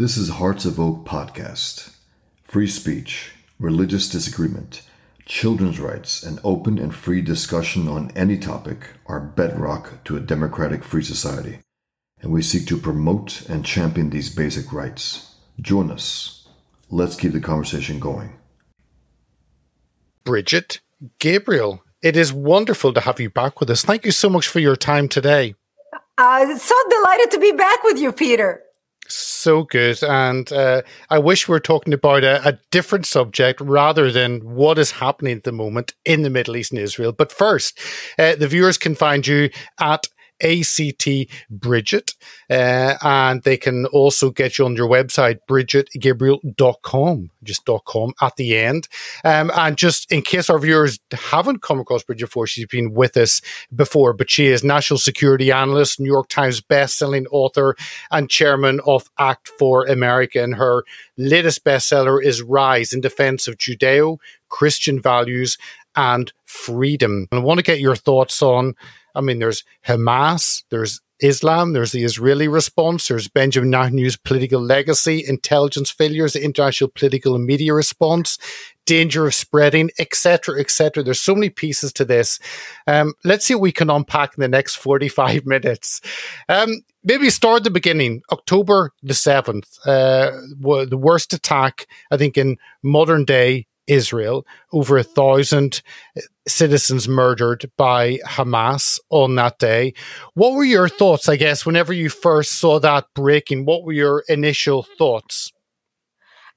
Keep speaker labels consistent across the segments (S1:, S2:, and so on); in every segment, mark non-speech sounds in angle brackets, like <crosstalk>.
S1: This is Hearts of Oak podcast. Free speech, religious disagreement, children's rights, and open and free discussion on any topic are bedrock to a democratic free society, and we seek to promote and champion these basic rights. Join us. Let's keep the conversation going.
S2: Brigitte Gabriel, it is wonderful to have you back with us. Thank you so much for your time today.
S3: Uh, so delighted to be back with you, Peter
S2: so good. And uh, I wish we were talking about a, a, different subject rather than what is happening at the moment in the Middle East and Israel. But first, uh, the viewers can find you at ACT Brigitte. Uh, and they can also get you on your website, brigittegabriel.com, just .com at the end. Um, and just in case our viewers haven't come across Brigitte before, she's been with us before, but she is national security analyst, New York Times best-selling author, and chairman of Act for America. And her latest bestseller is Rise in Defense of Judeo Christian Values and Freedom. And I want to get your thoughts on I mean, there's Hamas, there's Islam, there's the Israeli response, there's Benjamin Netanyahu's political legacy, intelligence failures, the international political and media response, danger of spreading, etc., etc. There's so many pieces to this. Um, let's see what we can unpack in the next 45 <laughs> minutes. Um, maybe start at the beginning. October the 7th, uh, the worst attack, I think, in modern day Israel, over a thousand citizens murdered by Hamas on that day. What were your thoughts, I guess, whenever you first saw that breaking? What were your initial thoughts?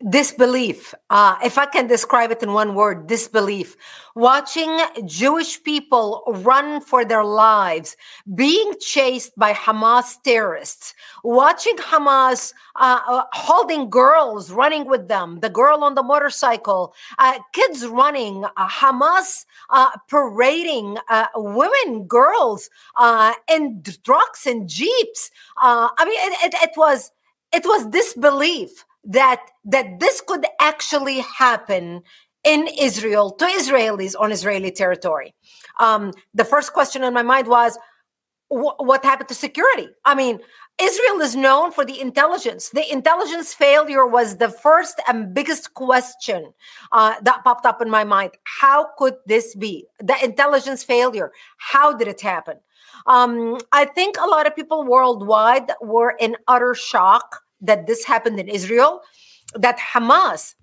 S3: Disbelief. Uh, if i can describe it in one word disbelief. Watching jewish people run for their lives being chased by hamas terrorists. Watching hamas uh, uh, holding girls running with them the girl on the motorcycle. Uh, kids running uh, hamas uh, parading women girls in trucks and jeeps. I mean it, it, it was it was disbelief that that this could actually happen in Israel to Israelis on Israeli territory. Um, the first question on my mind was, wh- what happened to security? I mean, Israel is known for the intelligence. The intelligence failure was the first and biggest question uh, that popped up in my mind. How could this be? The intelligence failure. How did it happen? Um, I think a lot of people worldwide were in utter shock that this happened in Israel, that Hamas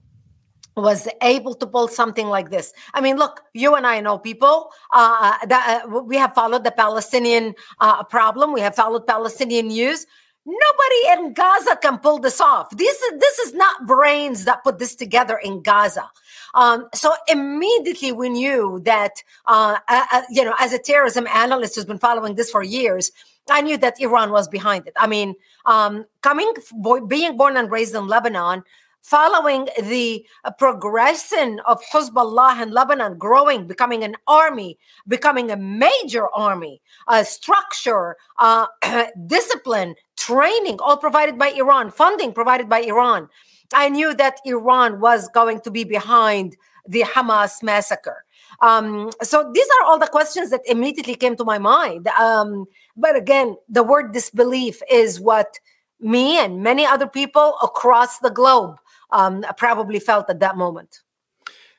S3: was able to pull something like this. I mean, look, you and I know people uh, that uh, we have followed the Palestinian uh, problem. We have followed Palestinian news. Nobody in Gaza can pull this off. This is this is not brains that put this together in Gaza. Um, so immediately we knew that, uh, uh, uh you know, as a terrorism analyst who's been following this for years, I knew that Iran was behind it. I mean, um, coming, being born and raised in Lebanon, following the uh, progression of Hezbollah in Lebanon growing, becoming an army, becoming a major army, a structure, uh, <clears throat> discipline, training, all provided by Iran, funding provided by Iran. I knew that Iran was going to be behind the Hamas massacre. Um, so these are all the questions that immediately came to my mind. Um, but again, the word disbelief is what me and many other people across the globe um, probably felt at that moment.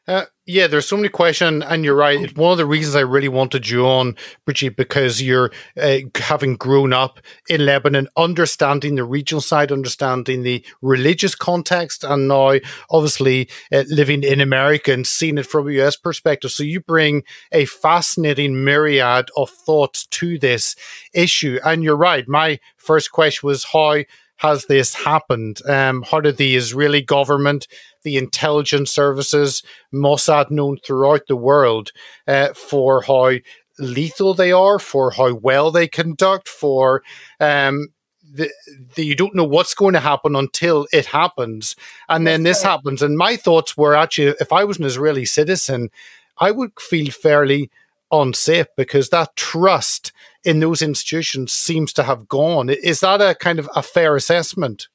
S2: Uh, yeah, there's so many questions, and you're right. It's one of the reasons I really wanted you on, Brigitte, because you're uh, having grown up in Lebanon, understanding the regional side, understanding the religious context, and now obviously uh, living in America and seeing it from a US perspective. So you bring a fascinating myriad of thoughts to this issue. And you're right. My first question was how has this happened? Um, how did the Israeli government, the intelligence services, Mossad, known throughout the world uh, for how lethal they are, for how well they conduct, for um, the, the, you don't know what's going to happen until it happens, and then this happens. And my thoughts were actually, if I was an Israeli citizen, I would feel fairly unsafe because that trust in those institutions seems to have gone. Is that a kind of a fair assessment?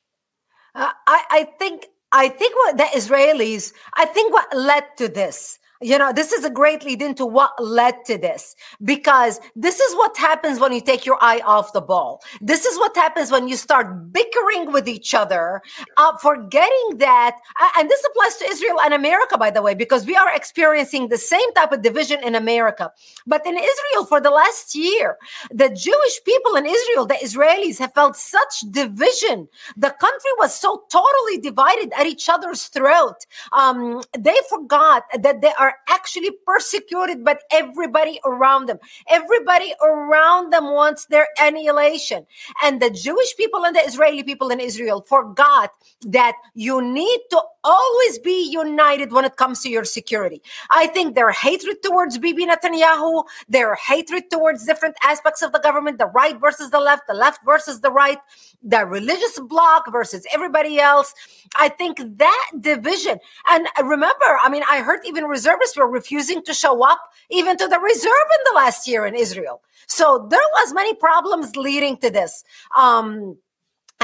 S3: Uh, I, I think I think what the Israelis, I think what led to this, you know this is a great lead into what led to this because this is what happens when you take your eye off the ball. This is what happens when you start bickering with each other uh, forgetting that and this applies to israel and america by the way because we are experiencing the same type of division in america. But in israel for the last year the jewish people in israel the israelis have felt such division. The country was so totally divided at each other's throat. Um, they forgot that they are actually persecuted by everybody around them. Everybody around them wants their annihilation. And the Jewish people and the Israeli people in Israel forgot that you need to always be united when it comes to your security. I think their hatred towards Bibi Netanyahu, their hatred towards different aspects of the government, the right versus the left, the left versus the right, the religious bloc versus everybody else. I think that division, and remember, I mean, I heard even reservists were refusing to show up even to the reserve in the last year in Israel. So there was many problems leading to this. Um,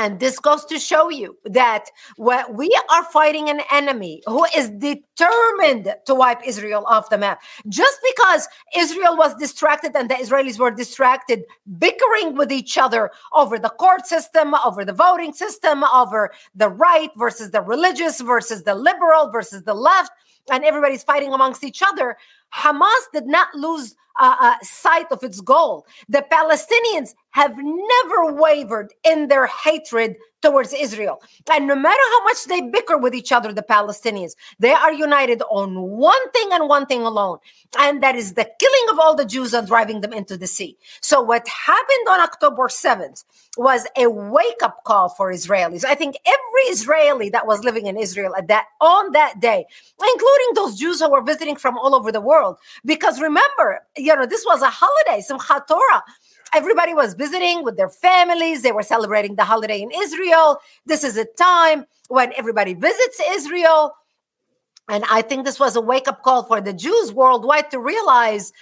S3: and this goes to show you that we are fighting an enemy who is determined to wipe Israel off the map. Just because Israel was distracted and the Israelis were distracted, bickering with each other over the court system, over the voting system, over the right versus the religious versus the liberal versus the left, and everybody's fighting amongst each other, Hamas did not lose uh, uh, sight of its goal. The Palestinians have never wavered in their hatred towards Israel. And no matter how much they bicker with each other, the Palestinians, they are united on one thing and one thing alone. And that is the killing of all the Jews and driving them into the sea. So what happened on October 7th was a wake up call for Israelis. I think every Israeli that was living in Israel at that on that day, including those Jews who were visiting from all over the world, because remember, you know, this was a holiday, Simchat Torah everybody was visiting with their families. They were celebrating the holiday in Israel. This is a time when everybody visits Israel. And I think this was a wake up call for the Jews worldwide to realize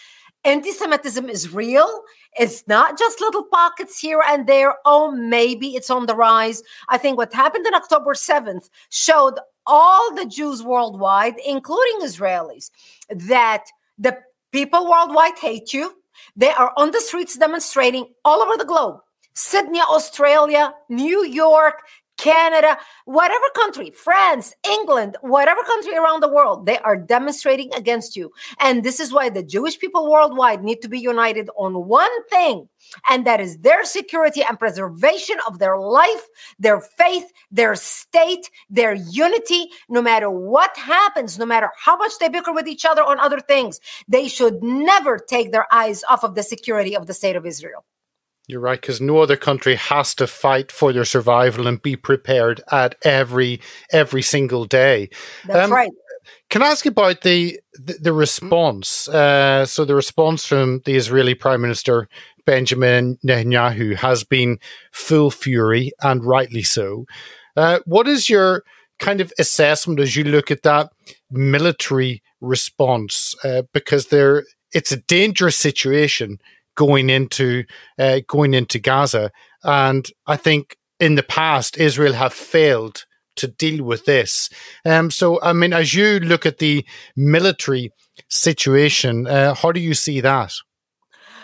S3: anti Semitism is real. It's not just little pockets here and there. Oh, maybe it's on the rise. I think what happened on October 7th showed all the Jews worldwide, including Israelis, that the people worldwide hate you they are on the streets demonstrating all over the globe. Sydney, Australia, New York, Canada, whatever country, France, England, whatever country around the world, they are demonstrating against you. And this is why the Jewish people worldwide need to be united on one thing, and that is their security and preservation of their life, their faith, their state, their unity. No matter what happens, no matter how much they bicker with each other on other things, they should never take their eyes off of the security of the state of Israel.
S2: You're right, because no other country has to fight for their survival and be prepared at every every single day.
S3: That's um, right.
S2: Can I ask you about the the, the response? Uh, so the response from the Israeli Prime Minister Benjamin Netanyahu has been full fury, and rightly so. Uh, what is your kind of assessment as you look at that military response? Uh, because there, it's a dangerous situation going into uh, going into Gaza. And I think in the past Israel have failed to deal with this. Um, so, I mean, as you look at the military situation, uh, how do you see that?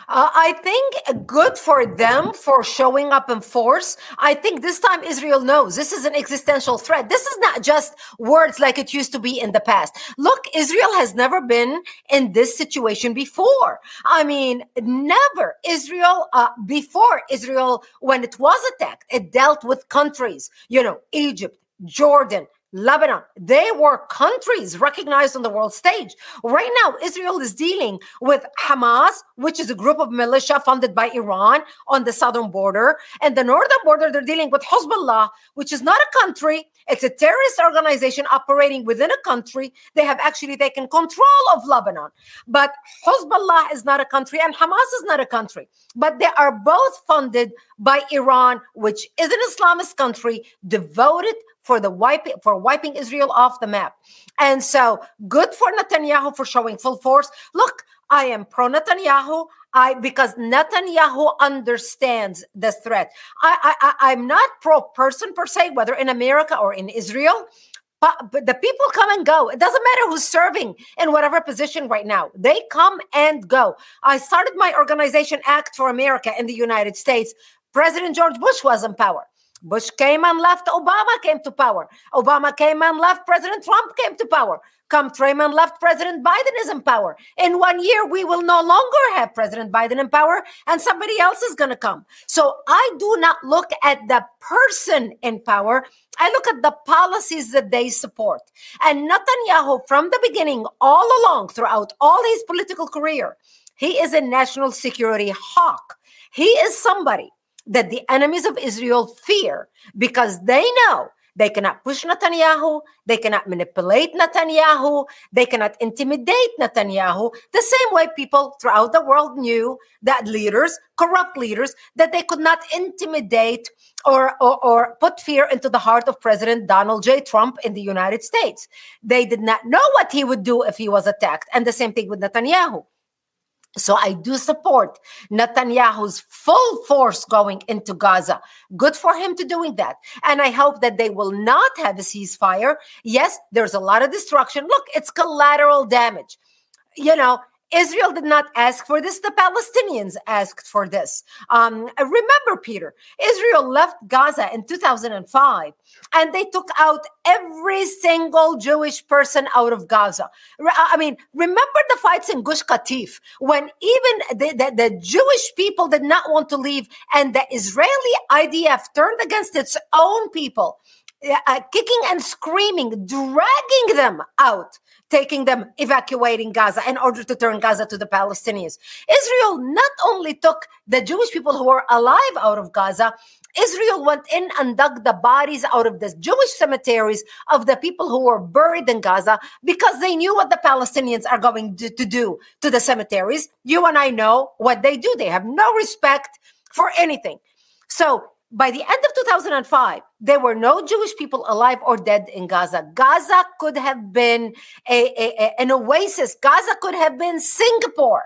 S3: Uh, I think good for them for showing up in force. I think this time Israel knows this is an existential threat. This is not just words like it used to be in the past. Look, Israel has never been in this situation before. I mean, never. Israel, uh, before Israel, when it was attacked, it dealt with countries, you know, Egypt, Jordan, Lebanon. They were countries recognized on the world stage. Right now, Israel is dealing with Hamas, which is a group of militia funded by Iran on the southern border. And the northern border, they're dealing with Hezbollah, which is not a country. It's a terrorist organization operating within a country. They have actually taken control of Lebanon. But Hezbollah is not a country and Hamas is not a country. But they are both funded by Iran, which is an Islamist country devoted for the wiping for wiping Israel off the map. And so good for Netanyahu for showing full force. Look, I am pro Netanyahu. I because Netanyahu understands the threat. I, I I'm not pro person per se, whether in America or in Israel. but the people come and go. It doesn't matter who's serving in whatever position right now. They come and go. I started my organization, Act for America, in the United States. President George Bush was in power. Bush came and left. Obama came to power. Obama came and left. President Trump came to power. Come Trayman left, President Biden is in power. In one year, we will no longer have President Biden in power, and somebody else is going to come. So I do not look at the person in power. I look at the policies that they support. And Netanyahu, from the beginning, all along, throughout all his political career, he is a national security hawk. He is somebody that the enemies of Israel fear because they know they cannot push Netanyahu. They cannot manipulate Netanyahu. They cannot intimidate Netanyahu. The same way people throughout the world knew that leaders, corrupt leaders, that they could not intimidate or, or, or put fear into the heart of President Donald J. Trump in the United States. They did not know what he would do if he was attacked. And the same thing with Netanyahu. So I do support Netanyahu's full force going into Gaza. Good for him to doing that. And I hope that they will not have a ceasefire. Yes, there's a lot of destruction. Look, it's collateral damage. You know, Israel did not ask for this. The Palestinians asked for this. Um, remember, Peter, Israel left Gaza in 2005 and they took out every single Jewish person out of Gaza. I mean, remember the fights in Gush Katif when even the, the, the Jewish people did not want to leave and the Israeli IDF turned against its own people. Uh, kicking and screaming, dragging them out taking them, evacuating Gaza in order to turn Gaza to the Palestinians. Israel not only took the Jewish people who were alive out of Gaza, Israel went in and dug the bodies out of the Jewish cemeteries of the people who were buried in Gaza because they knew what the Palestinians are going to, to do to the cemeteries. You and I know what they do. They have no respect for anything. So by the end of 2005, there were no Jewish people alive or dead in Gaza. Gaza could have been a, a, an oasis. Gaza could have been Singapore.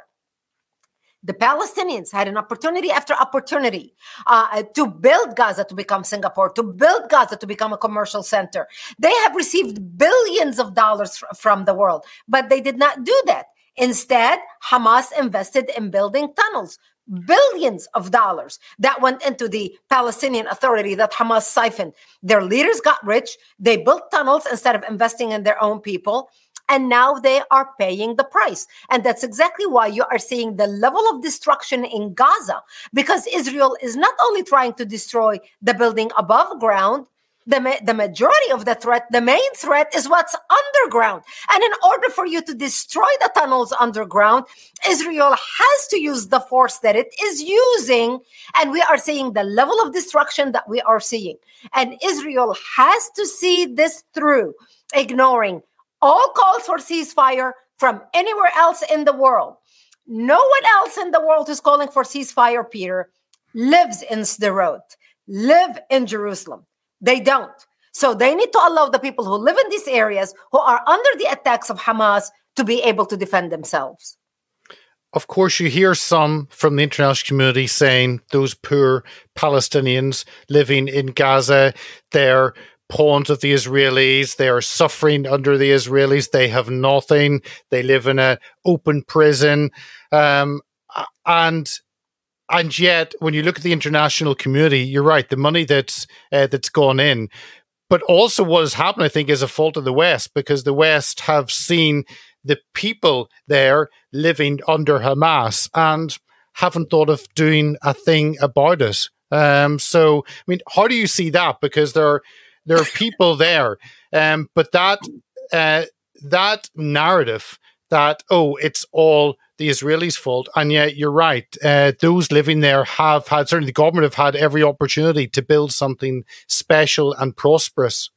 S3: The Palestinians had an opportunity after opportunity uh, to build Gaza to become Singapore, to build Gaza to become a commercial center. They have received billions of dollars from the world, but they did not do that. Instead, Hamas invested in building tunnels, billions of dollars that went into the Palestinian Authority that Hamas siphoned. Their leaders got rich. They built tunnels instead of investing in their own people. And now they are paying the price. And that's exactly why you are seeing the level of destruction in Gaza, because Israel is not only trying to destroy the building above ground, the, the majority of the threat, the main threat is what's underground. And in order for you to destroy the tunnels underground, Israel has to use the force that it is using. And we are seeing the level of destruction that we are seeing. And Israel has to see this through, ignoring all calls for ceasefire from anywhere else in the world. No one else in the world who's calling for ceasefire, Peter, lives in Sderot, live in Jerusalem. They don't. So they need to allow the people who live in these areas who are under the attacks of Hamas to be able to defend themselves.
S2: Of course, you hear some from the international community saying those poor Palestinians living in Gaza, they're pawns of the Israelis. They are suffering under the Israelis. They have nothing. They live in an open prison. Um, and and yet, when you look at the international community, you're right. The money that's uh, that's gone in, but also what has happened, I think, is a fault of the West because the West have seen the people there living under Hamas and haven't thought of doing a thing about it. Um, so, I mean, how do you see that? Because there are there are people there, um, but that uh, that narrative that oh, it's all the Israelis' fault. And yet, you're right. Uh, those living there have had, certainly the government have had every opportunity to build something special and prosperous.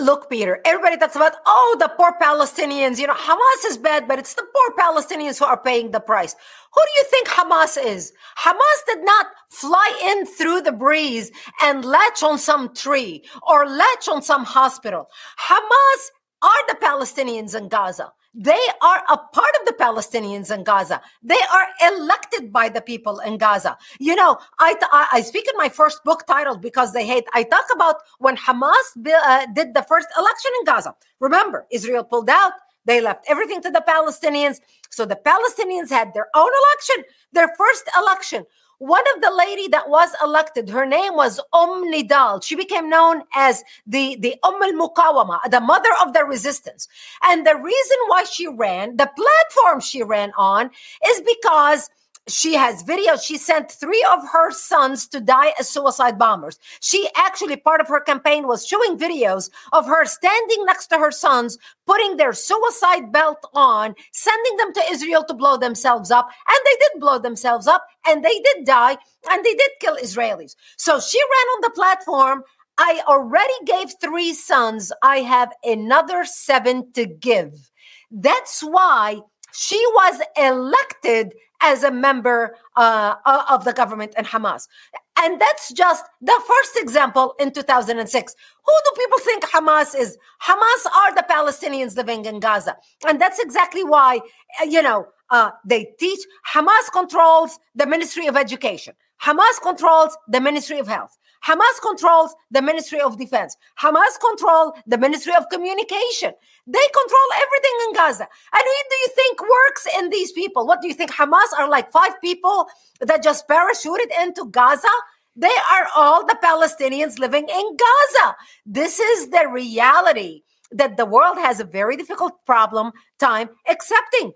S3: Look, Peter, everybody talks about, oh, the poor Palestinians. You know, Hamas is bad, but it's the poor Palestinians who are paying the price. Who do you think Hamas is? Hamas did not fly in through the breeze and latch on some tree or latch on some hospital. Hamas are the Palestinians in Gaza. They are a part of the Palestinians in Gaza. They are elected by the people in Gaza. You know, I, I speak in my first book titled Because They Hate. I talk about when Hamas uh, did the first election in Gaza. Remember, Israel pulled out. They left everything to the Palestinians. So the Palestinians had their own election, their first election. One of the lady that was elected, her name was Umm Nidal. She became known as the, the Umm al-Mukawama, the mother of the resistance. And the reason why she ran, the platform she ran on, is because she has videos. She sent three of her sons to die as suicide bombers. She actually, part of her campaign was showing videos of her standing next to her sons, putting their suicide belt on, sending them to Israel to blow themselves up. And they did blow themselves up and they did die and they did kill Israelis. So she ran on the platform. I already gave three sons. I have another seven to give. That's why she was elected as a member uh, of the government and Hamas. And that's just the first example in 2006. Who do people think Hamas is? Hamas are the Palestinians living in Gaza. And that's exactly why, you know, uh, they teach. Hamas controls the Ministry of Education. Hamas controls the Ministry of Health. Hamas controls the Ministry of Defense. Hamas control the Ministry of Communication. They control everything in Gaza. And who do you think works in these people? What do you think? Hamas are like five people that just parachuted into Gaza? They are all the Palestinians living in Gaza. This is the reality that the world has a very difficult problem time accepting.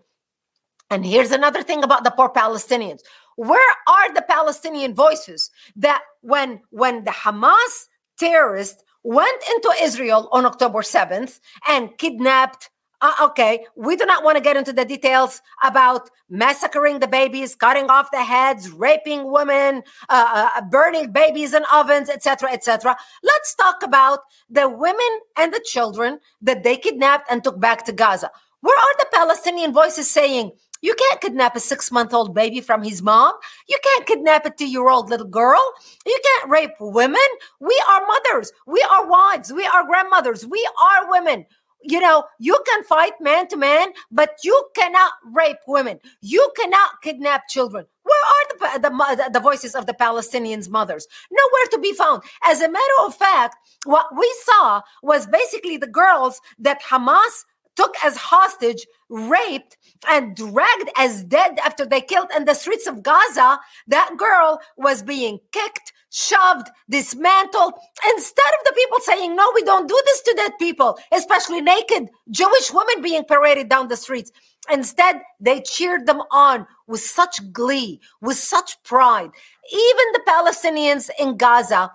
S3: And here's another thing about the poor Palestinians. Where are the Palestinian voices that when when the Hamas terrorists went into Israel on October 7th and kidnapped uh, okay, we do not want to get into the details about massacring the babies, cutting off the heads, raping women, uh, uh, burning babies in ovens, etc., etc. Let's talk about the women and the children that they kidnapped and took back to Gaza. Where are the Palestinian voices saying you can't kidnap a six month old baby from his mom. You can't kidnap a two year old little girl. You can't rape women. We are mothers. We are wives. We are grandmothers. We are women. You know, you can fight man to man, but you cannot rape women. You cannot kidnap children. Where are the, the, the voices of the Palestinians' mothers? Nowhere to be found. As a matter of fact, what we saw was basically the girls that Hamas took as hostage, raped, and dragged as dead after they killed in the streets of Gaza, that girl was being kicked, shoved, dismantled. Instead of the people saying, No, we don't do this to dead people, especially naked Jewish women being paraded down the streets. Instead, they cheered them on with such glee, with such pride. Even the Palestinians in Gaza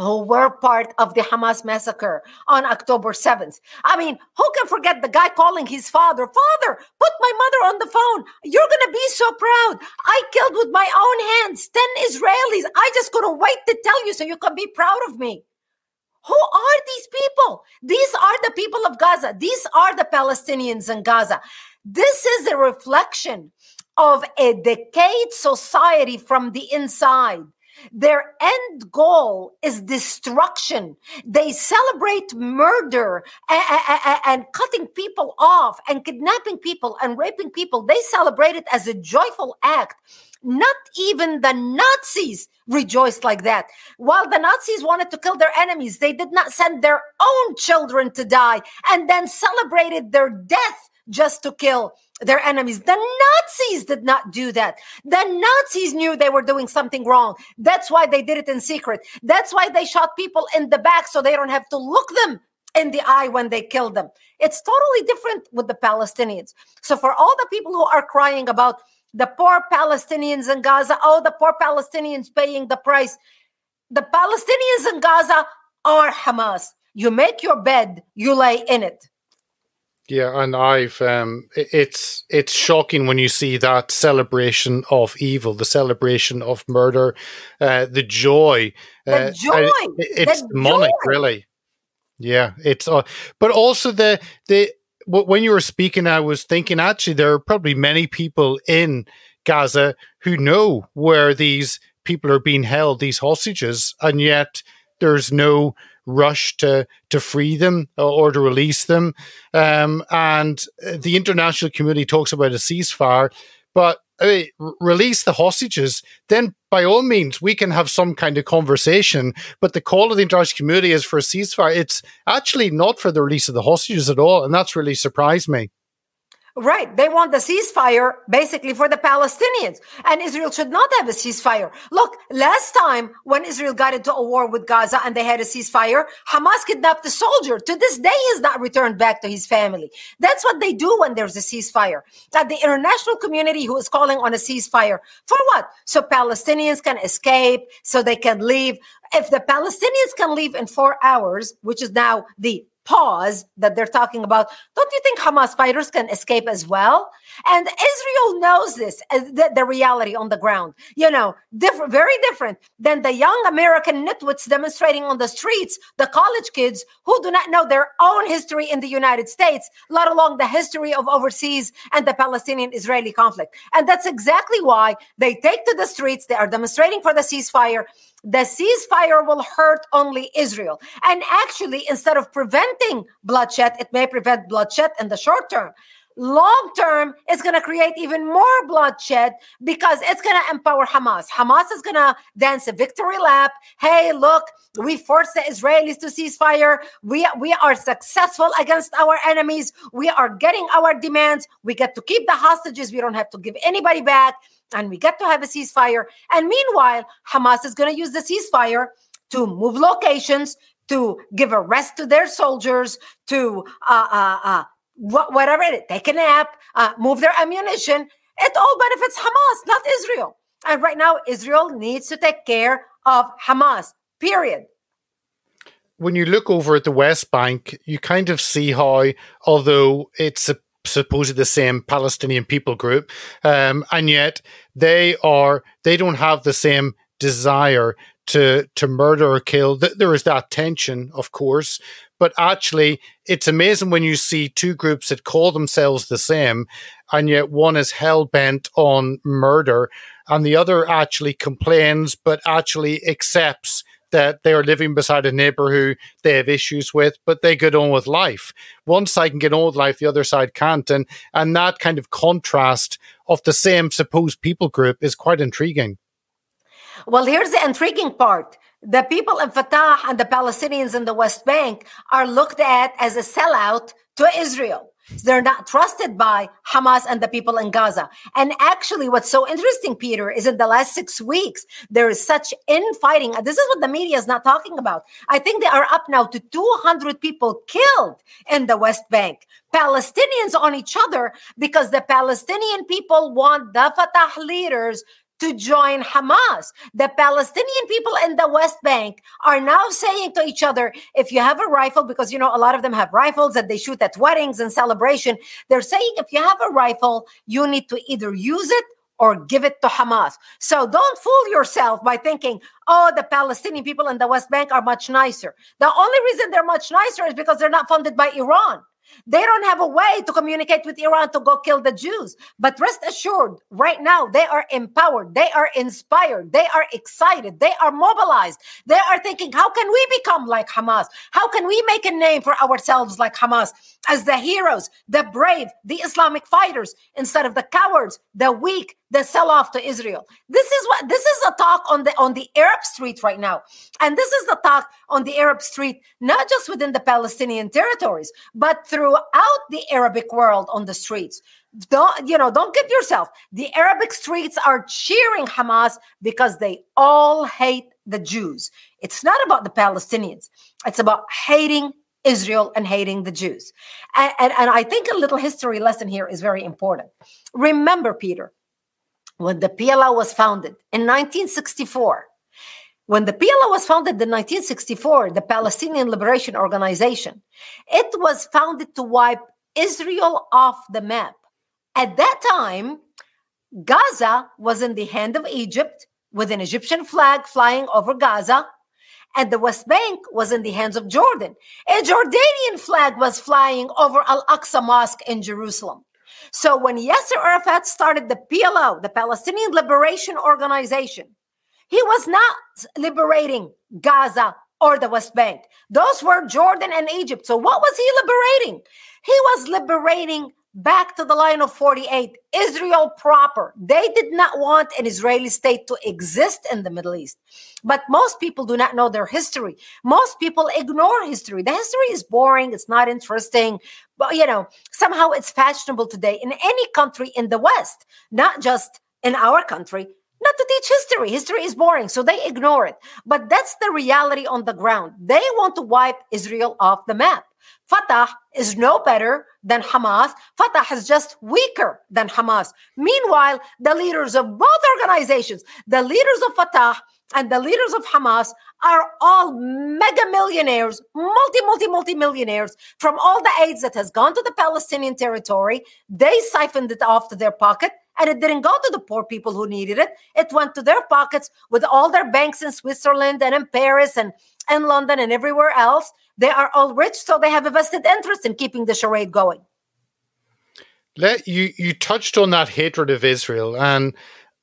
S3: who were part of the Hamas massacre on October 7th. I mean, who can forget the guy calling his father, Father, put my mother on the phone. You're going to be so proud. I killed with my own hands 10 Israelis. I just couldn't wait to tell you so you can be proud of me. Who are these people? These are the people of Gaza. These are the Palestinians in Gaza. This is a reflection of a decayed society from the inside their end goal is destruction. They celebrate murder and, and, cutting people off and kidnapping people and raping people. They celebrate it as a joyful act. Not even the Nazis rejoiced like that. While the Nazis wanted to kill their enemies, they did not send their own children to die and then celebrated their death just to kill their enemies. The Nazis did not do that. The Nazis knew they were doing something wrong. That's why they did it in secret. That's why they shot people in the back so they don't have to look them in the eye when they killed them. It's totally different with the Palestinians. So for all the people who are crying about the poor Palestinians in Gaza, oh, the poor Palestinians paying the price. The Palestinians in Gaza are Hamas. You make your bed, you lay in it.
S2: Yeah, and I've um, it's it's shocking when you see that celebration of evil, the celebration of murder, uh, the joy,
S3: the uh, joy,
S2: it's
S3: the
S2: demonic,
S3: joy.
S2: really. Yeah, it's uh, but also the the when you were speaking, I was thinking actually there are probably many people in Gaza who know where these people are being held, these hostages, and yet there's no rush to to free them uh, or, to release them. Um, and uh, the international community talks about a ceasefire, but uh, I mean, release the hostages, then by all means we can have some kind of conversation. But the call of the international community is for a ceasefire. It's actually not for the release of the hostages at all, and that's really surprised me.
S3: Right. They want the ceasefire basically for the Palestinians. And Israel should not have a ceasefire. Look, last time when Israel got into a war with Gaza and they had a ceasefire, Hamas kidnapped a soldier. To this day, he's not returned back to his family. That's what they do when there's a ceasefire. That the international community who is calling on a ceasefire for what? So Palestinians can escape, so they can leave. If the Palestinians can leave in four hours, which is now the pause that they're talking about, don't you think Hamas fighters can escape as well? And Israel knows this, uh, the, the reality on the ground, you know, different, very different than the young American nitwits demonstrating on the streets, the college kids who do not know their own history in the United States, let alone the history of overseas and the Palestinian Israeli conflict. And that's exactly why they take to the streets, they are demonstrating for the ceasefire the ceasefire will hurt only Israel. And actually, instead of preventing bloodshed, it may prevent bloodshed in the short term. Long term, it's going to create even more bloodshed because it's going to empower Hamas. Hamas is going to dance a victory lap. Hey, look, we forced the Israelis to cease fire. We, we are successful against our enemies. We are getting our demands. We get to keep the hostages. We don't have to give anybody back and we get to have a ceasefire. And meanwhile, Hamas is going to use the ceasefire to move locations, to give a rest to their soldiers, to uh, uh, uh, whatever it is, take a nap, uh, move their ammunition. It all benefits Hamas, not Israel. And right now, Israel needs to take care of Hamas, period
S2: when you look over at the West Bank, you kind of see how, although it's a supposedly the same Palestinian people group, um, and yet they are they don't have the same desire to to murder or kill. There is that tension, of course, but actually, it's amazing when you see two groups that call themselves the same, and yet one is hell bent on murder, and the other actually complains, but actually accepts that they are living beside a neighbor who they have issues with, but they get on with life. One side can get on with life, the other side can't. And, and that kind of contrast of the same supposed people group is quite intriguing.
S3: Well, here's the intriguing part. The people in Fatah and the Palestinians in the West Bank are looked at as a sellout to Israel. They're not trusted by Hamas and the people in Gaza. And actually, what's so interesting, Peter, is in the last six weeks, there is such infighting. This is what the media is not talking about. I think they are up now to 200 people killed in the West Bank. Palestinians on each other because the Palestinian people want the Fatah leaders to join Hamas. The Palestinian people in the West Bank are now saying to each other, if you have a rifle, because you know a lot of them have rifles that they shoot at weddings and celebration, they're saying if you have a rifle, you need to either use it or give it to Hamas. So don't fool yourself by thinking, oh, the Palestinian people in the West Bank are much nicer. The only reason they're much nicer is because they're not funded by Iran. They don't have a way to communicate with Iran to go kill the Jews. But rest assured, right now, they are empowered, they are inspired, they are excited, they are mobilized. They are thinking, how can we become like Hamas? How can we make a name for ourselves like Hamas as the heroes, the brave, the Islamic fighters, instead of the cowards, the weak, the sell off to Israel. This is what this is a talk on the on the Arab street right now. And this is the talk on the Arab street, not just within the Palestinian territories, but throughout the Arabic world on the streets. Don't you know, don't get yourself. The Arabic streets are cheering Hamas because they all hate the Jews. It's not about the Palestinians. It's about hating Israel and hating the Jews. And, and, and I think a little history lesson here is very important. Remember, Peter, when the PLO was founded in 1964. When the PLO was founded in 1964, the Palestinian Liberation Organization, it was founded to wipe Israel off the map. At that time, Gaza was in the hand of Egypt with an Egyptian flag flying over Gaza, and the West Bank was in the hands of Jordan. A Jordanian flag was flying over Al Aqsa Mosque in Jerusalem. So when Yasser Arafat started the PLO, the Palestinian Liberation Organization, he was not liberating Gaza or the West Bank. Those were Jordan and Egypt. So what was he liberating? He was liberating back to the line of 48, Israel proper. They did not want an Israeli state to exist in the Middle East. But most people do not know their history. Most people ignore history. The history is boring, it's not interesting. But, you know, somehow it's fashionable today in any country in the West, not just in our country. Not to teach history. History is boring, so they ignore it. But that's the reality on the ground. They want to wipe Israel off the map. Fatah is no better than Hamas. Fatah is just weaker than Hamas. Meanwhile, the leaders of both organizations, the leaders of Fatah and the leaders of Hamas, are all mega millionaires, multi, multi, multi millionaires from all the aids that has gone to the Palestinian territory. They siphoned it off to their pocket and it didn't go to the poor people who needed it. It went to their pockets with all their banks in Switzerland and in Paris and, and London and everywhere else. They are all rich, so they have a vested interest in keeping the charade going.
S2: Let you you touched on that hatred of Israel, and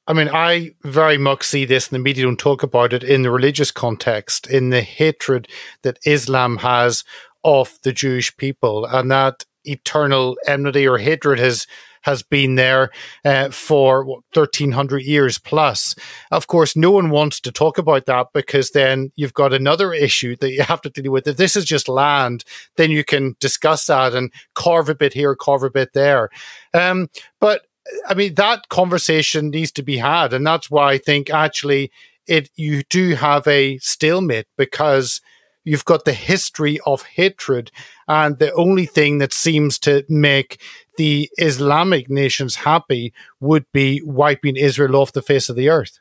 S2: I mean, I very much see this, and the media don't talk about it in the religious context, in the hatred that Islam has of the Jewish people, and that eternal enmity or hatred has has been there uh, for what, 1300 years plus. Of course, no one wants to talk about that because then you've got another issue that you have to deal with. If this is just land, then you can discuss that and carve a bit here, carve a bit there. Um, but I mean, that conversation needs to be had. And that's why I think actually it, you do have a stalemate because you've got the history of hatred. And the only thing that seems to make the Islamic nations happy would be wiping Israel off the face of the earth.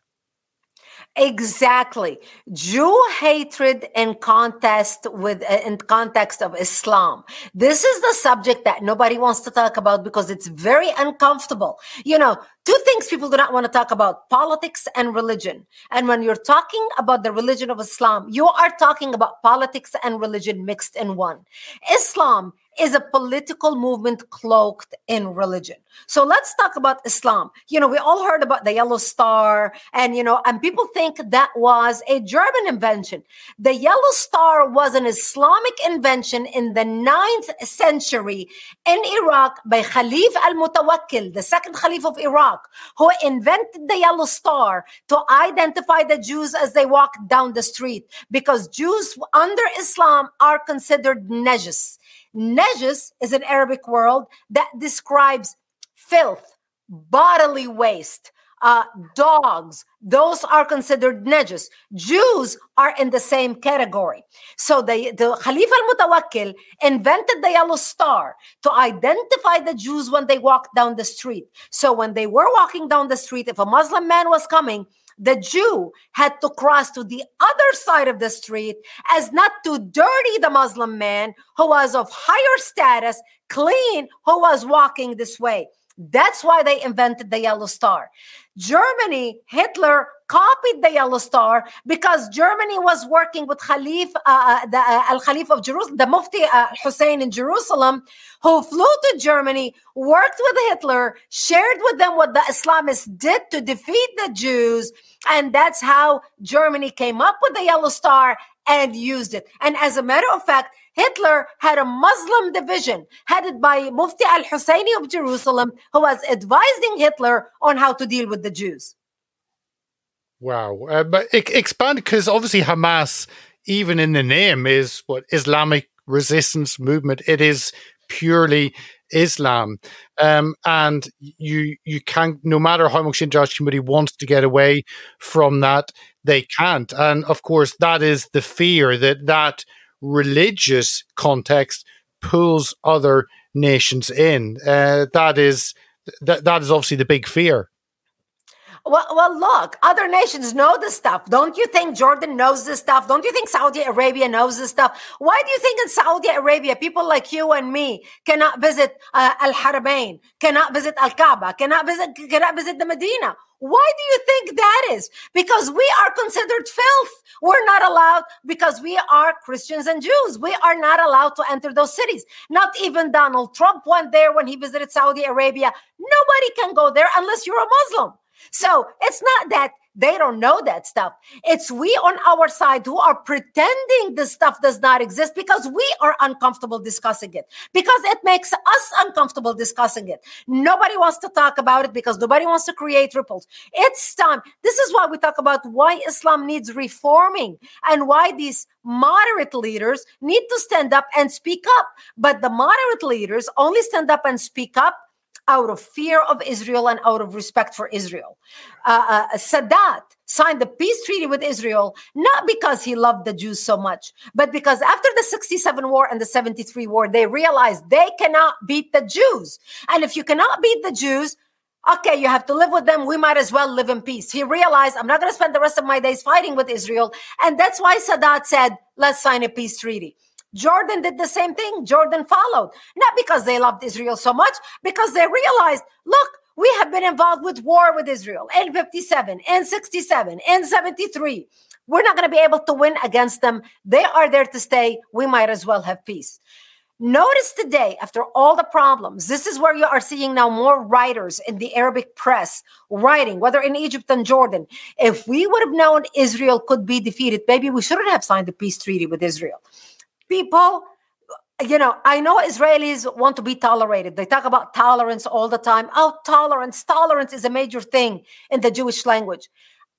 S3: Exactly. Jew hatred in context with uh, in context of Islam. This is the subject that nobody wants to talk about because it's very uncomfortable. You know, two things people do not want to talk about politics and religion. And when you're talking about the religion of Islam, you are talking about politics and religion mixed in one. Islam is a political movement cloaked in religion. So let's talk about Islam. You know, we all heard about the yellow star, and you know, and people think that was a German invention. The yellow star was an Islamic invention in the ninth century in Iraq by Khalif al Mutawakkil, the second Khalif of Iraq, who invented the yellow star to identify the Jews as they walked down the street because Jews under Islam are considered najis. Najis is an Arabic word that describes filth, bodily waste, uh, dogs, those are considered najis. Jews are in the same category. So the, the Khalif al-Mutawakkil invented the yellow star to identify the Jews when they walked down the street. So when they were walking down the street, if a Muslim man was coming, the Jew had to cross to the other side of the street as not to dirty the Muslim man who was of higher status, clean, who was walking this way. That's why they invented the yellow star. Germany, Hitler copied the yellow star because Germany was working with Khalif, uh, uh the uh, Al Khalif of Jerusalem, the Mufti uh, Hussein in Jerusalem, who flew to Germany, worked with Hitler, shared with them what the Islamists did to defeat the Jews, and that's how Germany came up with the yellow star and used it. And as a matter of fact, Hitler had a Muslim division headed by Mufti al Husseini of Jerusalem, who was advising Hitler on how to deal with the Jews.
S2: Wow. Uh, but expand, because obviously Hamas, even in the name, is what Islamic resistance movement. It is purely Islam. Um, and you you can't, no matter how much the international community wants to get away from that, they can't. And of course, that is the fear that that religious context pulls other nations in. Uh, that is that that is obviously the big fear.
S3: Well, well, look, other nations know this stuff. Don't you think Jordan knows this stuff? Don't you think Saudi Arabia knows this stuff? Why do you think in Saudi Arabia, people like you and me cannot visit uh, Al Haramain, cannot visit Al Kaaba, cannot visit, cannot visit the Medina? Why do you think that is? Because we are considered filth. We're not allowed because we are Christians and Jews. We are not allowed to enter those cities. Not even Donald Trump went there when he visited Saudi Arabia. Nobody can go there unless you're a Muslim. So it's not that They don't know that stuff. It's we on our side who are pretending this stuff does not exist because we are uncomfortable discussing it, because it makes us uncomfortable discussing it. Nobody wants to talk about it because nobody wants to create ripples. It's time. This is why we talk about why Islam needs reforming and why these moderate leaders need to stand up and speak up. But the moderate leaders only stand up and speak up out of fear of Israel and out of respect for Israel. Uh, uh, Sadat signed the peace treaty with Israel not because he loved the Jews so much, but because after the 67 war and the 73 war, they realized they cannot beat the Jews. And if you cannot beat the Jews, okay, you have to live with them. We might as well live in peace. He realized I'm not going to spend the rest of my days fighting with Israel. And that's why Sadat said, let's sign a peace treaty. Jordan did the same thing. Jordan followed, not because they loved Israel so much, because they realized, look, we have been involved with war with Israel in 57, in 67, in 73. We're not going to be able to win against them. They are there to stay. We might as well have peace. Notice today, after all the problems, this is where you are seeing now more writers in the Arabic press writing, whether in Egypt and Jordan. If we would have known Israel could be defeated, maybe we shouldn't have signed the peace treaty with Israel people you know, I know Israelis want to be tolerated. They talk about tolerance all the time. Oh, tolerance. Tolerance is a major thing in the Jewish language.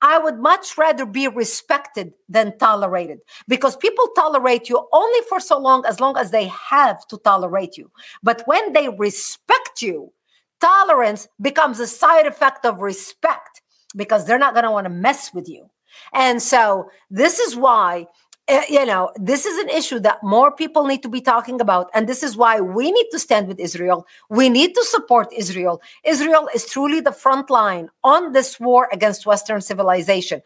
S3: I would much rather be respected than tolerated because people tolerate you only for so long as long as they have to tolerate you. But when they respect you, tolerance becomes a side effect of respect because they're not going to want to mess with you. And so this is why uh, you know, this is an issue that more people need to be talking about. And this is why we need to stand with Israel. We need to support Israel. Israel is truly the front line on this war against Western civilization.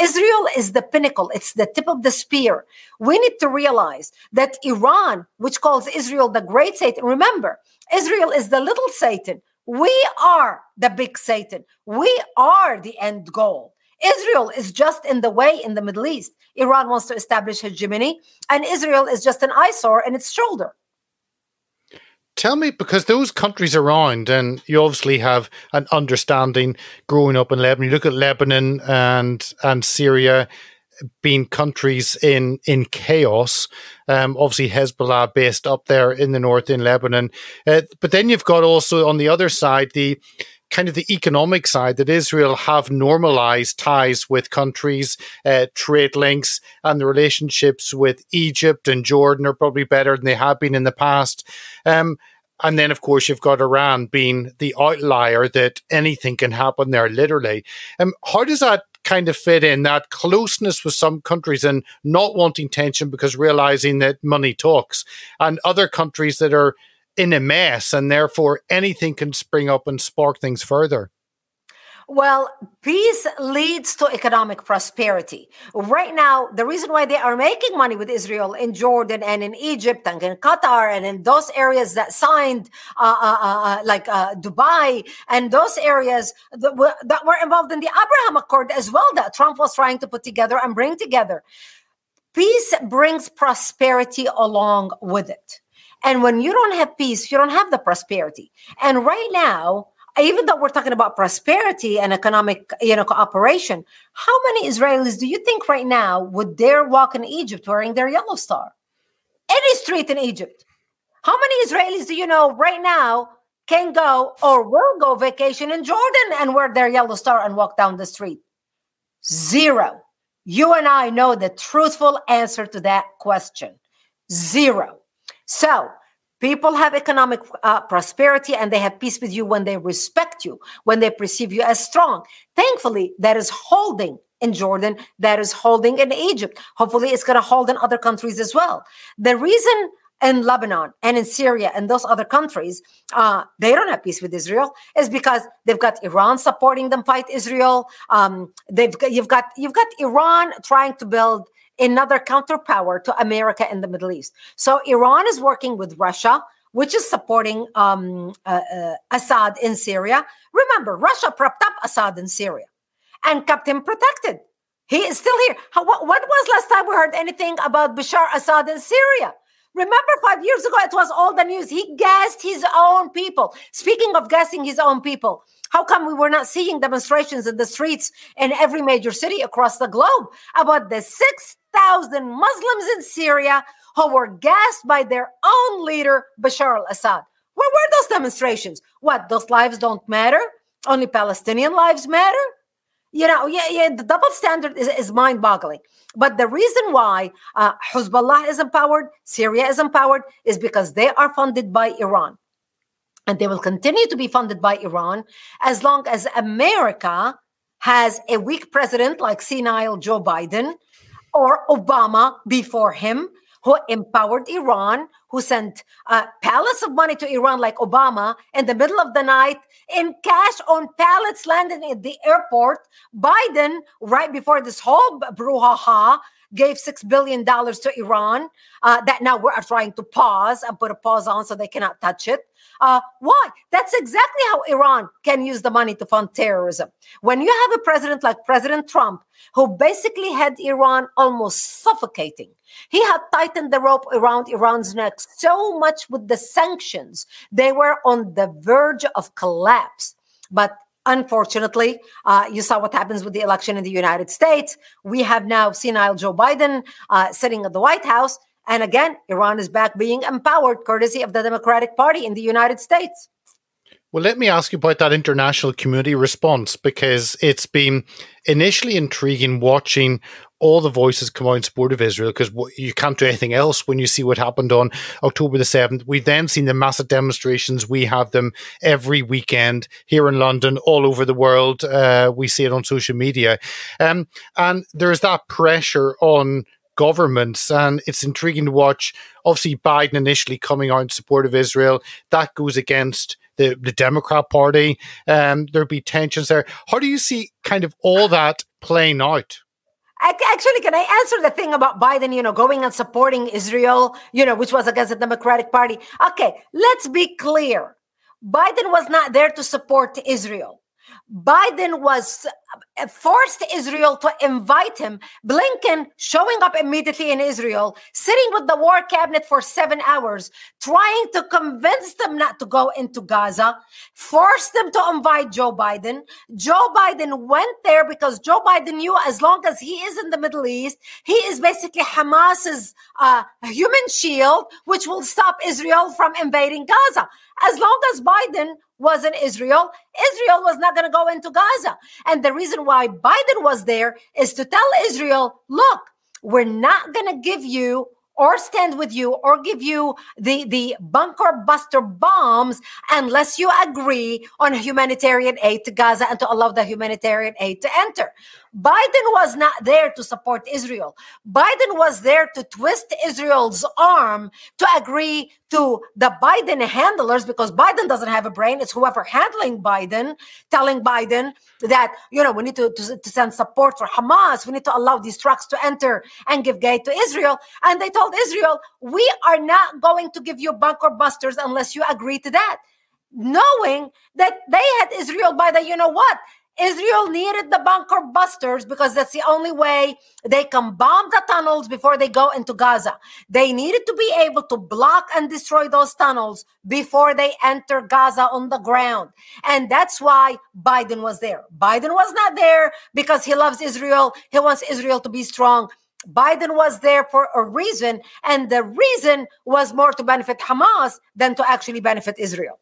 S3: Israel is the pinnacle, it's the tip of the spear. We need to realize that Iran, which calls Israel the great Satan, remember, Israel is the little Satan. We are the big Satan. We are the end goal. Israel is just in the way in the Middle East. Iran wants to establish hegemony, and Israel is just an eyesore in its shoulder.
S2: Tell me, because those countries around, and you obviously have an understanding growing up in Lebanon. You look at Lebanon and and Syria being countries in in chaos. Um, obviously, Hezbollah based up there in the north in Lebanon, uh, but then you've got also on the other side the kind of the economic side that Israel have normalized ties with countries, uh, trade links, and the relationships with Egypt and Jordan are probably better than they have been in the past. Um, and then, of course, you've got Iran being the outlier that anything can happen there, literally. Um, how does that kind of fit in that closeness with some countries and not wanting tension because realizing that money talks, and other countries that are in a mess and therefore anything can spring up and spark things further.
S3: Well, peace leads to economic prosperity. Right now, the reason why they are making money with Israel in Jordan and in Egypt and in Qatar and in those areas that signed, uh, uh, uh, uh like uh, Dubai and those areas that were, that were involved in the Abraham Accord as well, that Trump was trying to put together and bring together. Peace brings prosperity along with it. And when you don't have peace, you don't have the prosperity. And right now, even though we're talking about prosperity and economic you know cooperation how many israelis do you think right now would dare walk in egypt wearing their yellow star any street in egypt how many israelis do you know right now can go or will go vacation in jordan and wear their yellow star and walk down the street zero you and i know the truthful answer to that question zero so people have economic uh, prosperity and they have peace with you when they respect you, when they perceive you as strong. Thankfully, that is holding in Jordan, that is holding in Egypt. Hopefully, it's going to hold in other countries as well. The reason in Lebanon and in Syria and those other countries, uh, they don't have peace with Israel, is because they've got Iran supporting them fight Israel. Um, they've you've got you've got Iran trying to build another counterpower to America in the Middle East. So Iran is working with Russia, which is supporting um, uh, uh, Assad in Syria. Remember, Russia propped up Assad in Syria and kept him protected. He is still here. How, what, what was last time we heard anything about Bashar Assad in Syria? Remember, five years ago, it was all the news. He gassed his own people. Speaking of gassing his own people, how come we were not seeing demonstrations in the streets in every major city across the globe about the 6,000 Muslims in Syria who were gassed by their own leader, Bashar al Assad? Where were those demonstrations? What, those lives don't matter? Only Palestinian lives matter? You know, yeah, yeah, the double standard is, is mind boggling. But the reason why uh, Hezbollah is empowered, Syria is empowered, is because they are funded by Iran. And they will continue to be funded by Iran as long as America has a weak president like senile Joe Biden or Obama before him who empowered Iran, who sent uh, pallets of money to Iran, like Obama, in the middle of the night in cash on pallets landing at the airport. Biden, right before this whole brouhaha, gave $6 billion to Iran uh, that now we're trying to pause and put a pause on so they cannot touch it. Uh, why? That's exactly how Iran can use the money to fund terrorism. When you have a president like President Trump, who basically had Iran almost suffocating, he had tightened the rope around Iran's neck so much with the sanctions, they were on the verge of collapse. But Unfortunately, uh, you saw what happens with the election in the United States. We have now senile Joe Biden uh, sitting at the White House. And again, Iran is back being empowered courtesy of the Democratic Party in the United States.
S2: Well, let me ask you about that international community response because it's been initially intriguing watching all the voices come out in support of Israel because you can't do anything else when you see what happened on October the 7th. We've then seen the massive demonstrations. We have them every weekend here in London, all over the world. Uh, we see it on social media. Um, and there's that pressure on governments. And it's intriguing to watch, obviously, Biden initially coming out in support of Israel. That goes against the, the Democrat Party. Um, there'll be tensions there. How do you see kind of all that playing out?
S3: Actually, can I answer the thing about Biden, you know, going and supporting Israel, you know, which was against the Democratic Party? Okay, let's be clear. Biden was not there to support Israel. Biden was uh, forced Israel to invite him. Blinken showing up immediately in Israel, sitting with the war cabinet for seven hours, trying to convince them not to go into Gaza, forced them to invite Joe Biden. Joe Biden went there because Joe Biden knew as long as he is in the Middle East, he is basically Hamas's uh, human shield, which will stop Israel from invading Gaza. As long as Biden was in Israel, Israel was not going to go into Gaza. And the reason why Biden was there is to tell Israel, look, we're not going to give you or stand with you or give you the, the bunker buster bombs unless you agree on humanitarian aid to Gaza and to allow the humanitarian aid to enter. Biden was not there to support Israel. Biden was there to twist Israel's arm to agree to the Biden handlers because Biden doesn't have a brain. It's whoever handling Biden, telling Biden that, you know, we need to, to, to send support for Hamas. We need to allow these trucks to enter and give aid to Israel. And they told Israel, we are not going to give you bunker busters unless you agree to that knowing that they had Israel by the, you know what? Israel needed the bunker busters because that's the only way they can bomb the tunnels before they go into Gaza. They needed to be able to block and destroy those tunnels before they enter Gaza on the ground. And that's why Biden was there. Biden was not there because he loves Israel. He wants Israel to be strong. Biden was there for a reason, and the reason was more to benefit Hamas than to actually benefit Israel.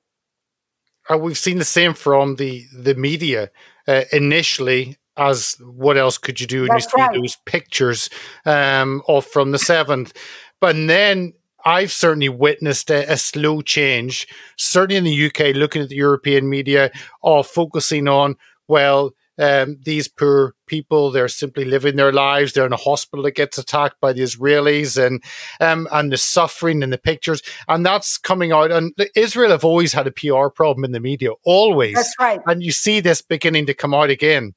S2: Uh, we've seen the same from the the media uh, initially as what else could you do? And That's you see right. those pictures um, of from the seventh, but then I've certainly witnessed a, a, slow change, certainly in the UK, looking at the European media, of focusing on well, um, these poor people they're simply living their lives they're in a hospital that gets attacked by the israelis and um, and the suffering and the pictures and that's coming out and israel have always had a pr problem in the media always
S3: that's right
S2: and you see this beginning to come out again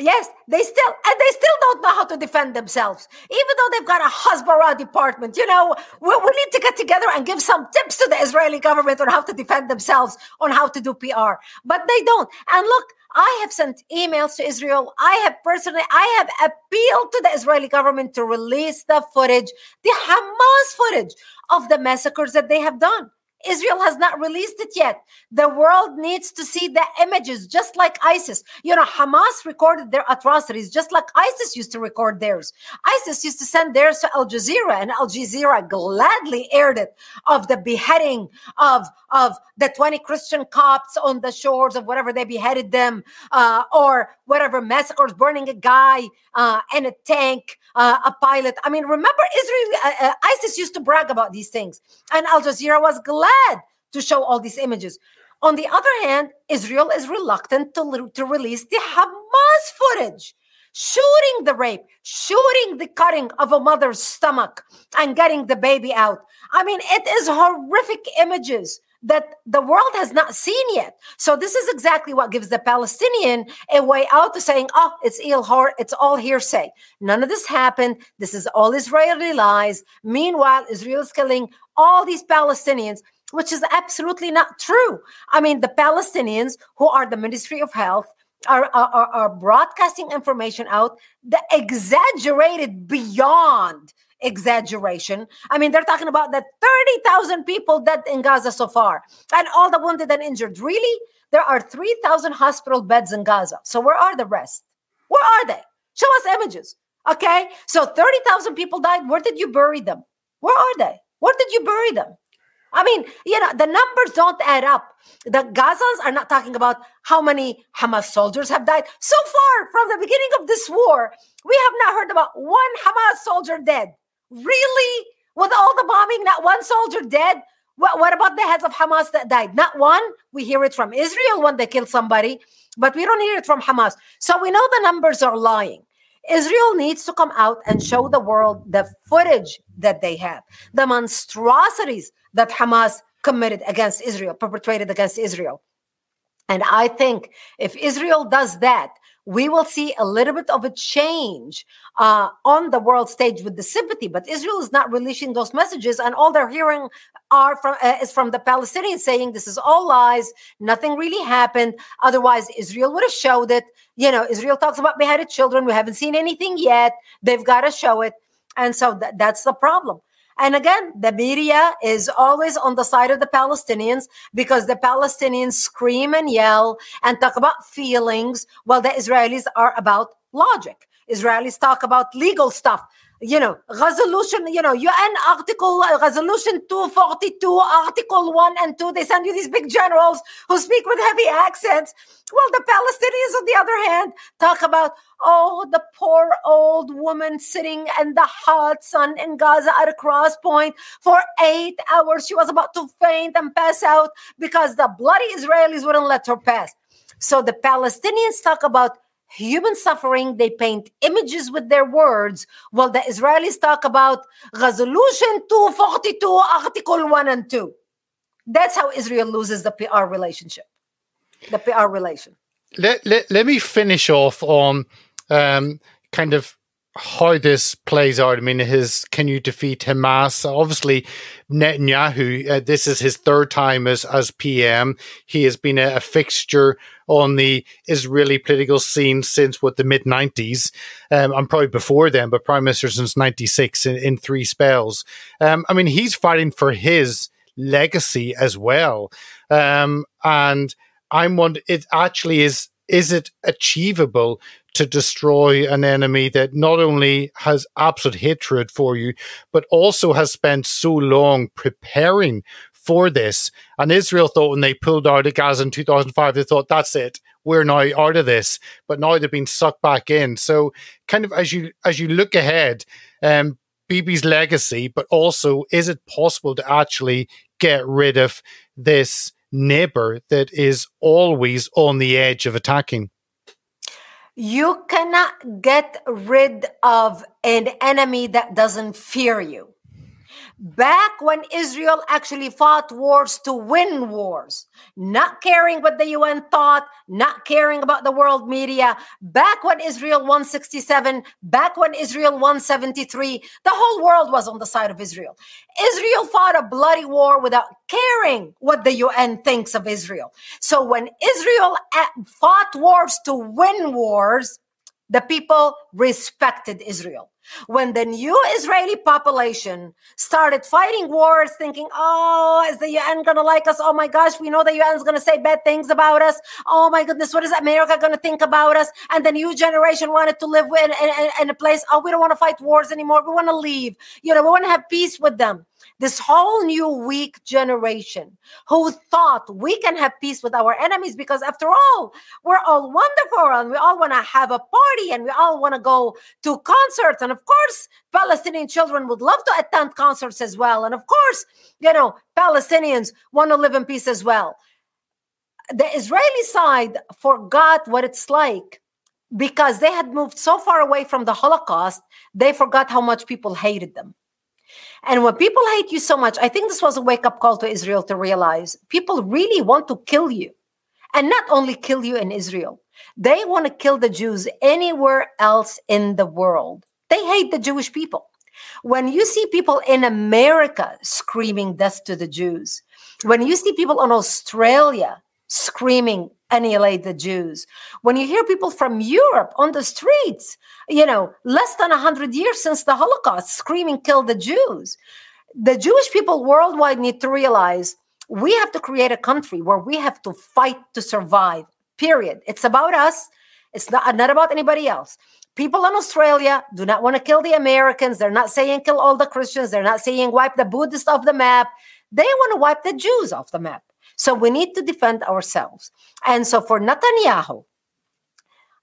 S3: Yes, they still and they still don't know how to defend themselves, even though they've got a Hasbara department. You know, we, we need to get together and give some tips to the Israeli government on how to defend themselves, on how to do PR. But they don't. And look, I have sent emails to Israel. I have personally, I have appealed to the Israeli government to release the footage, the Hamas footage of the massacres that they have done. Israel has not released it yet. The world needs to see the images, just like ISIS. You know, Hamas recorded their atrocities just like ISIS used to record theirs. ISIS used to send theirs to Al Jazeera, and Al Jazeera gladly aired it of the beheading of, of the 20 Christian Copts on the shores of whatever they beheaded them, uh, or whatever massacres, burning a guy uh, in a tank, uh, a pilot. I mean, remember Israel, uh, uh, ISIS used to brag about these things, and Al Jazeera was glad to show all these images. On the other hand, Israel is reluctant to, to release the Hamas footage shooting the rape, shooting the cutting of a mother's stomach and getting the baby out. I mean, it is horrific images that the world has not seen yet. So this is exactly what gives the Palestinian a way out to saying, "Oh, it's ilhor, it's all hearsay. None of this happened. This is all Israeli lies." Meanwhile, Israel is killing all these Palestinians. Which is absolutely not true. I mean, the Palestinians, who are the Ministry of Health, are, are, are broadcasting information out the exaggerated beyond exaggeration. I mean, they're talking about the 30,000 people dead in Gaza so far and all the wounded and injured. Really? There are 3,000 hospital beds in Gaza. So where are the rest? Where are they? Show us images. Okay. So 30,000 people died. Where did you bury them? Where are they? Where did you bury them? I mean, you know, the numbers don't add up. The Gazans are not talking about how many Hamas soldiers have died. So far, from the beginning of this war, we have not heard about one Hamas soldier dead. Really? With all the bombing, not one soldier dead? What, what about the heads of Hamas that died? Not one. We hear it from Israel when they kill somebody, but we don't hear it from Hamas. So we know the numbers are lying. Israel needs to come out and show the world the footage that they have, the monstrosities that Hamas committed against Israel, perpetrated against Israel. And I think if Israel does that, we will see a little bit of a change uh, on the world stage with the sympathy. But Israel is not releasing those messages, and all they're hearing are from uh, is from the Palestinians saying this is all lies, nothing really happened. Otherwise, Israel would have showed it. You know, Israel talks about beheaded children. We haven't seen anything yet. They've got to show it, and so th- that's the problem. And again, the media is always on the side of the Palestinians because the Palestinians scream and yell and talk about feelings while the Israelis are about logic. Israelis talk about legal stuff you know, resolution, you know, UN article, uh, resolution 242, article 1 and 2. They send you these big generals who speak with heavy accents. Well, the Palestinians, on the other hand, talk about, oh, the poor old woman sitting in the hot sun in Gaza at a cross point for eight hours. She was about to faint and pass out because the bloody Israelis wouldn't let her pass. So the Palestinians talk about human suffering. They paint images with their words, while the Israelis talk about Resolution 242, Article 1 and 2. That's how Israel loses the PR relationship, the PR relation.
S2: Let, let, let me finish off on um, kind of how this plays out. I mean, his can you defeat Hamas? Obviously, Netanyahu. Uh, this is his third time as as PM. He has been a, a fixture on the Israeli political scene since what the mid nineties. Um, I'm probably before then, but prime minister since ninety six in, in three spells. Um, I mean, he's fighting for his legacy as well. Um, and I'm wondering, it actually is is it achievable to destroy an enemy that not only has absolute hatred for you, but also has spent so long preparing for this. And Israel thought when they pulled out of Gaza in 2005, they thought, that's it. We're now out of this. But now they've been sucked back in. So kind of as you as you look ahead, um, Bibi's legacy, but also is it possible to actually get rid of this neighbor that is always on the edge of attacking?
S3: You cannot get rid of an enemy that doesn't fear you. Back when Israel actually fought wars to win wars, not caring what the UN thought, not caring about the world media, back when Israel 167, back when Israel 173, the whole world was on the side of Israel. Israel fought a bloody war without caring what the UN thinks of Israel. So when Israel eh, fought wars to win wars, the people respected Israel. When the new Israeli population started fighting wars, thinking, oh, is the UN going to like us? Oh my gosh, we know the UN is going to say bad things about us. Oh my goodness, what is America going to think about us? And the new generation wanted to live in, in, in a place, oh, we don't want to fight wars anymore. We want to leave. You know, we want to have peace with them this whole new weak generation who thought we can have peace with our enemies because after all we're all wonderful and we all want to have a party and we all want to go to concerts. And of course palestinian children would love to attend concerts as well. And of course you know palestinians want to live in peace as well. The israeli side forgot what it's like because they had moved so far away from the holocaust they forgot how much people hated them and when people hate you so much, I think this was a wake up call to Israel to realize people really want to kill you. And not only kill you in Israel, they want to kill the Jews anywhere else in the world. They hate the Jewish people. When you see people in America screaming death to the Jews, when you see people in Australia screaming annihilate the Jews. When you hear people from Europe on the streets, you know, less than 100 years since the Holocaust, screaming, kill the Jews, the Jewish people worldwide need to realize we have to create a country where we have to fight to survive, period. It's about us, it's not, not about anybody else. People in Australia do not want to kill the Americans. They're not saying kill all the Christians. They're not saying wipe the Buddhists off the map. They want to wipe the Jews off the map. So we need to defend ourselves. And so for Netanyahu,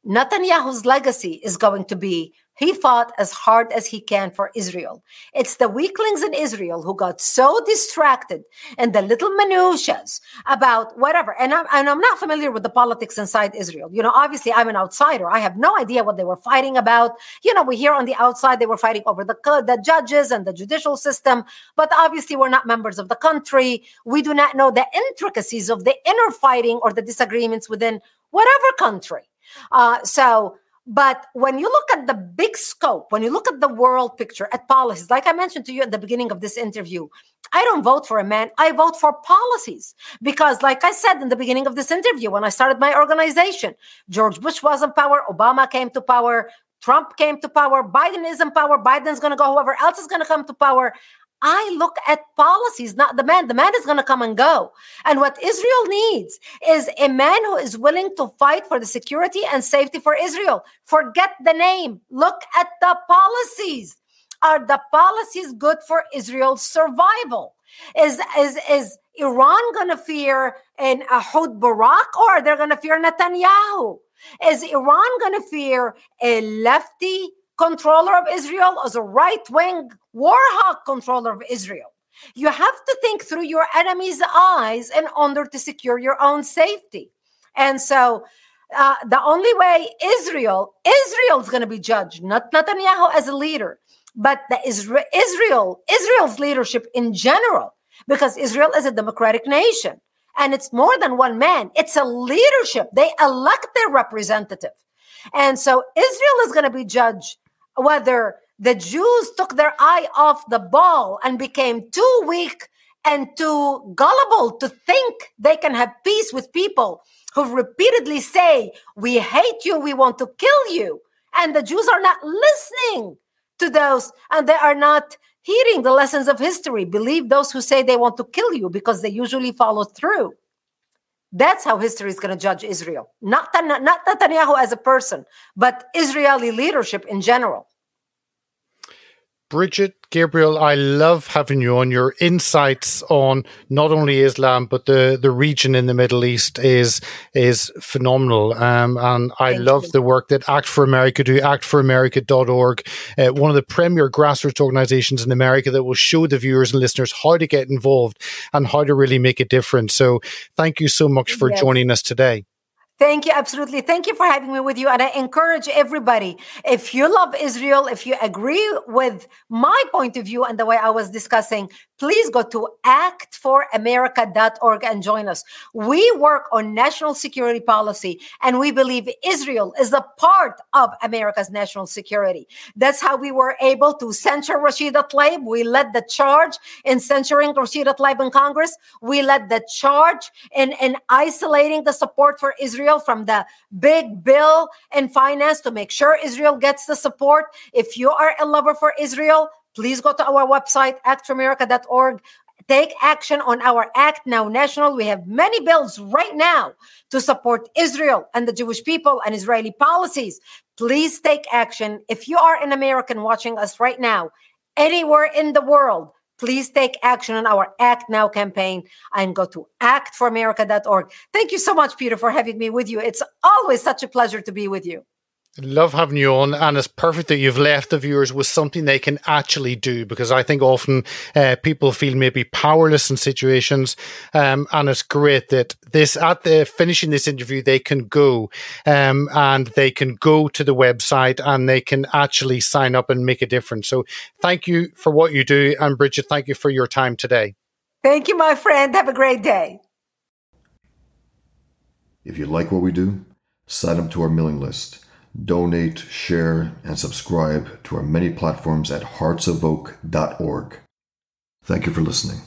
S3: Netanyahu's legacy is going to be he fought as hard as he can for Israel. It's the weaklings in Israel who got so distracted and the little minutiae about whatever. And I'm, and I'm not familiar with the politics inside Israel. You know, obviously I'm an outsider. I have no idea what they were fighting about. You know, we hear on the outside they were fighting over the, the judges and the judicial system, but obviously we're not members of the country. We do not know the intricacies of the inner fighting or the disagreements within whatever country. Uh, so but when you look at the big scope, when you look at the world picture, at policies, like I mentioned to you at the beginning of this interview, I don't vote for a man, I vote for policies. Because, like I said in the beginning of this interview, when I started my organization, George Bush was in power, Obama came to power, Trump came to power, Biden is in power, Biden's going to go, whoever else is going to come to power. I look at policies, not the man. The man is going to come and go. And what Israel needs is a man who is willing to fight for the security and safety for Israel. Forget the name. Look at the policies. Are the policies good for Israel's survival? Is is is Iran going to fear an Ehud Barak or are they going to fear Netanyahu? Is Iran going to fear a lefty controller of Israel as a right wing war hawk controller of Israel. You have to think through your enemy's eyes in order to secure your own safety. And so, uh, the only way Israel, Israel is going to be judged, not Netanyahu as a leader, but the Isra- Israel, Israel's leadership in general, because Israel is a democratic nation and it's more than one man. It's a leadership. They elect their representative. And so Israel is going to be judged whether the Jews took their eye off the ball and became too weak and too gullible to think they can have peace with people who repeatedly say, We hate you, we want to kill you. And the Jews are not listening to those, and they are not hearing the lessons of history. Believe those who say they want to kill you because they usually follow through. That's how history is going to judge Israel. Not, not Netanyahu as a person, but Israeli leadership in general.
S2: Brigitte Gabriel, I love having you on. Your insights on not only Islam but the, the region in the Middle East is is phenomenal. Um, and I Thank love you. the work that Act for America do. ActForAmerica.org, uh, one of the premier grassroots organizations in America that will show the viewers and listeners how to get involved and how to really make a difference. So, thank you so much for yes. joining us today.
S3: Thank you. Absolutely. Thank you for having me with you. And I encourage everybody if you love Israel, if you agree with my point of view and the way I was discussing, please go to actforamerica.org and join us. We work on national security policy and we believe Israel is a part of America's national security. That's how we were able to censure Rashida Tlaib. We led the charge in censoring Rashida Tlaib in Congress. We led the charge in, in isolating the support for Israel Israel from the big bill in finance to make sure Israel gets the support. If you are a lover for Israel, please go to our website, actforamerica.org. Take action on our Act Now National. We have many bills right now to support Israel and the Jewish people and Israeli policies. Please take action. If you are an American watching us right now, anywhere in the world, please take action on our Act Now campaign and go to actforamerica.org. Thank you so much, Peter, for having me with you. It's always such a pleasure to be with you.
S2: Love having you on, and it's perfect that you've left the viewers with something they can actually do because I think often uh, people feel maybe powerless in situations, um, and it's great that this at the finishing this interview they can go um, and they can go to the website and they can actually sign up and make a difference. So, thank you for what you do, and Brigitte, thank you for your time today.
S3: Thank you, my friend. Have a great day.
S1: If you like what we do, sign up to our mailing list donate, share, and subscribe to our many platforms at heartsofoak.org. Thank you for listening.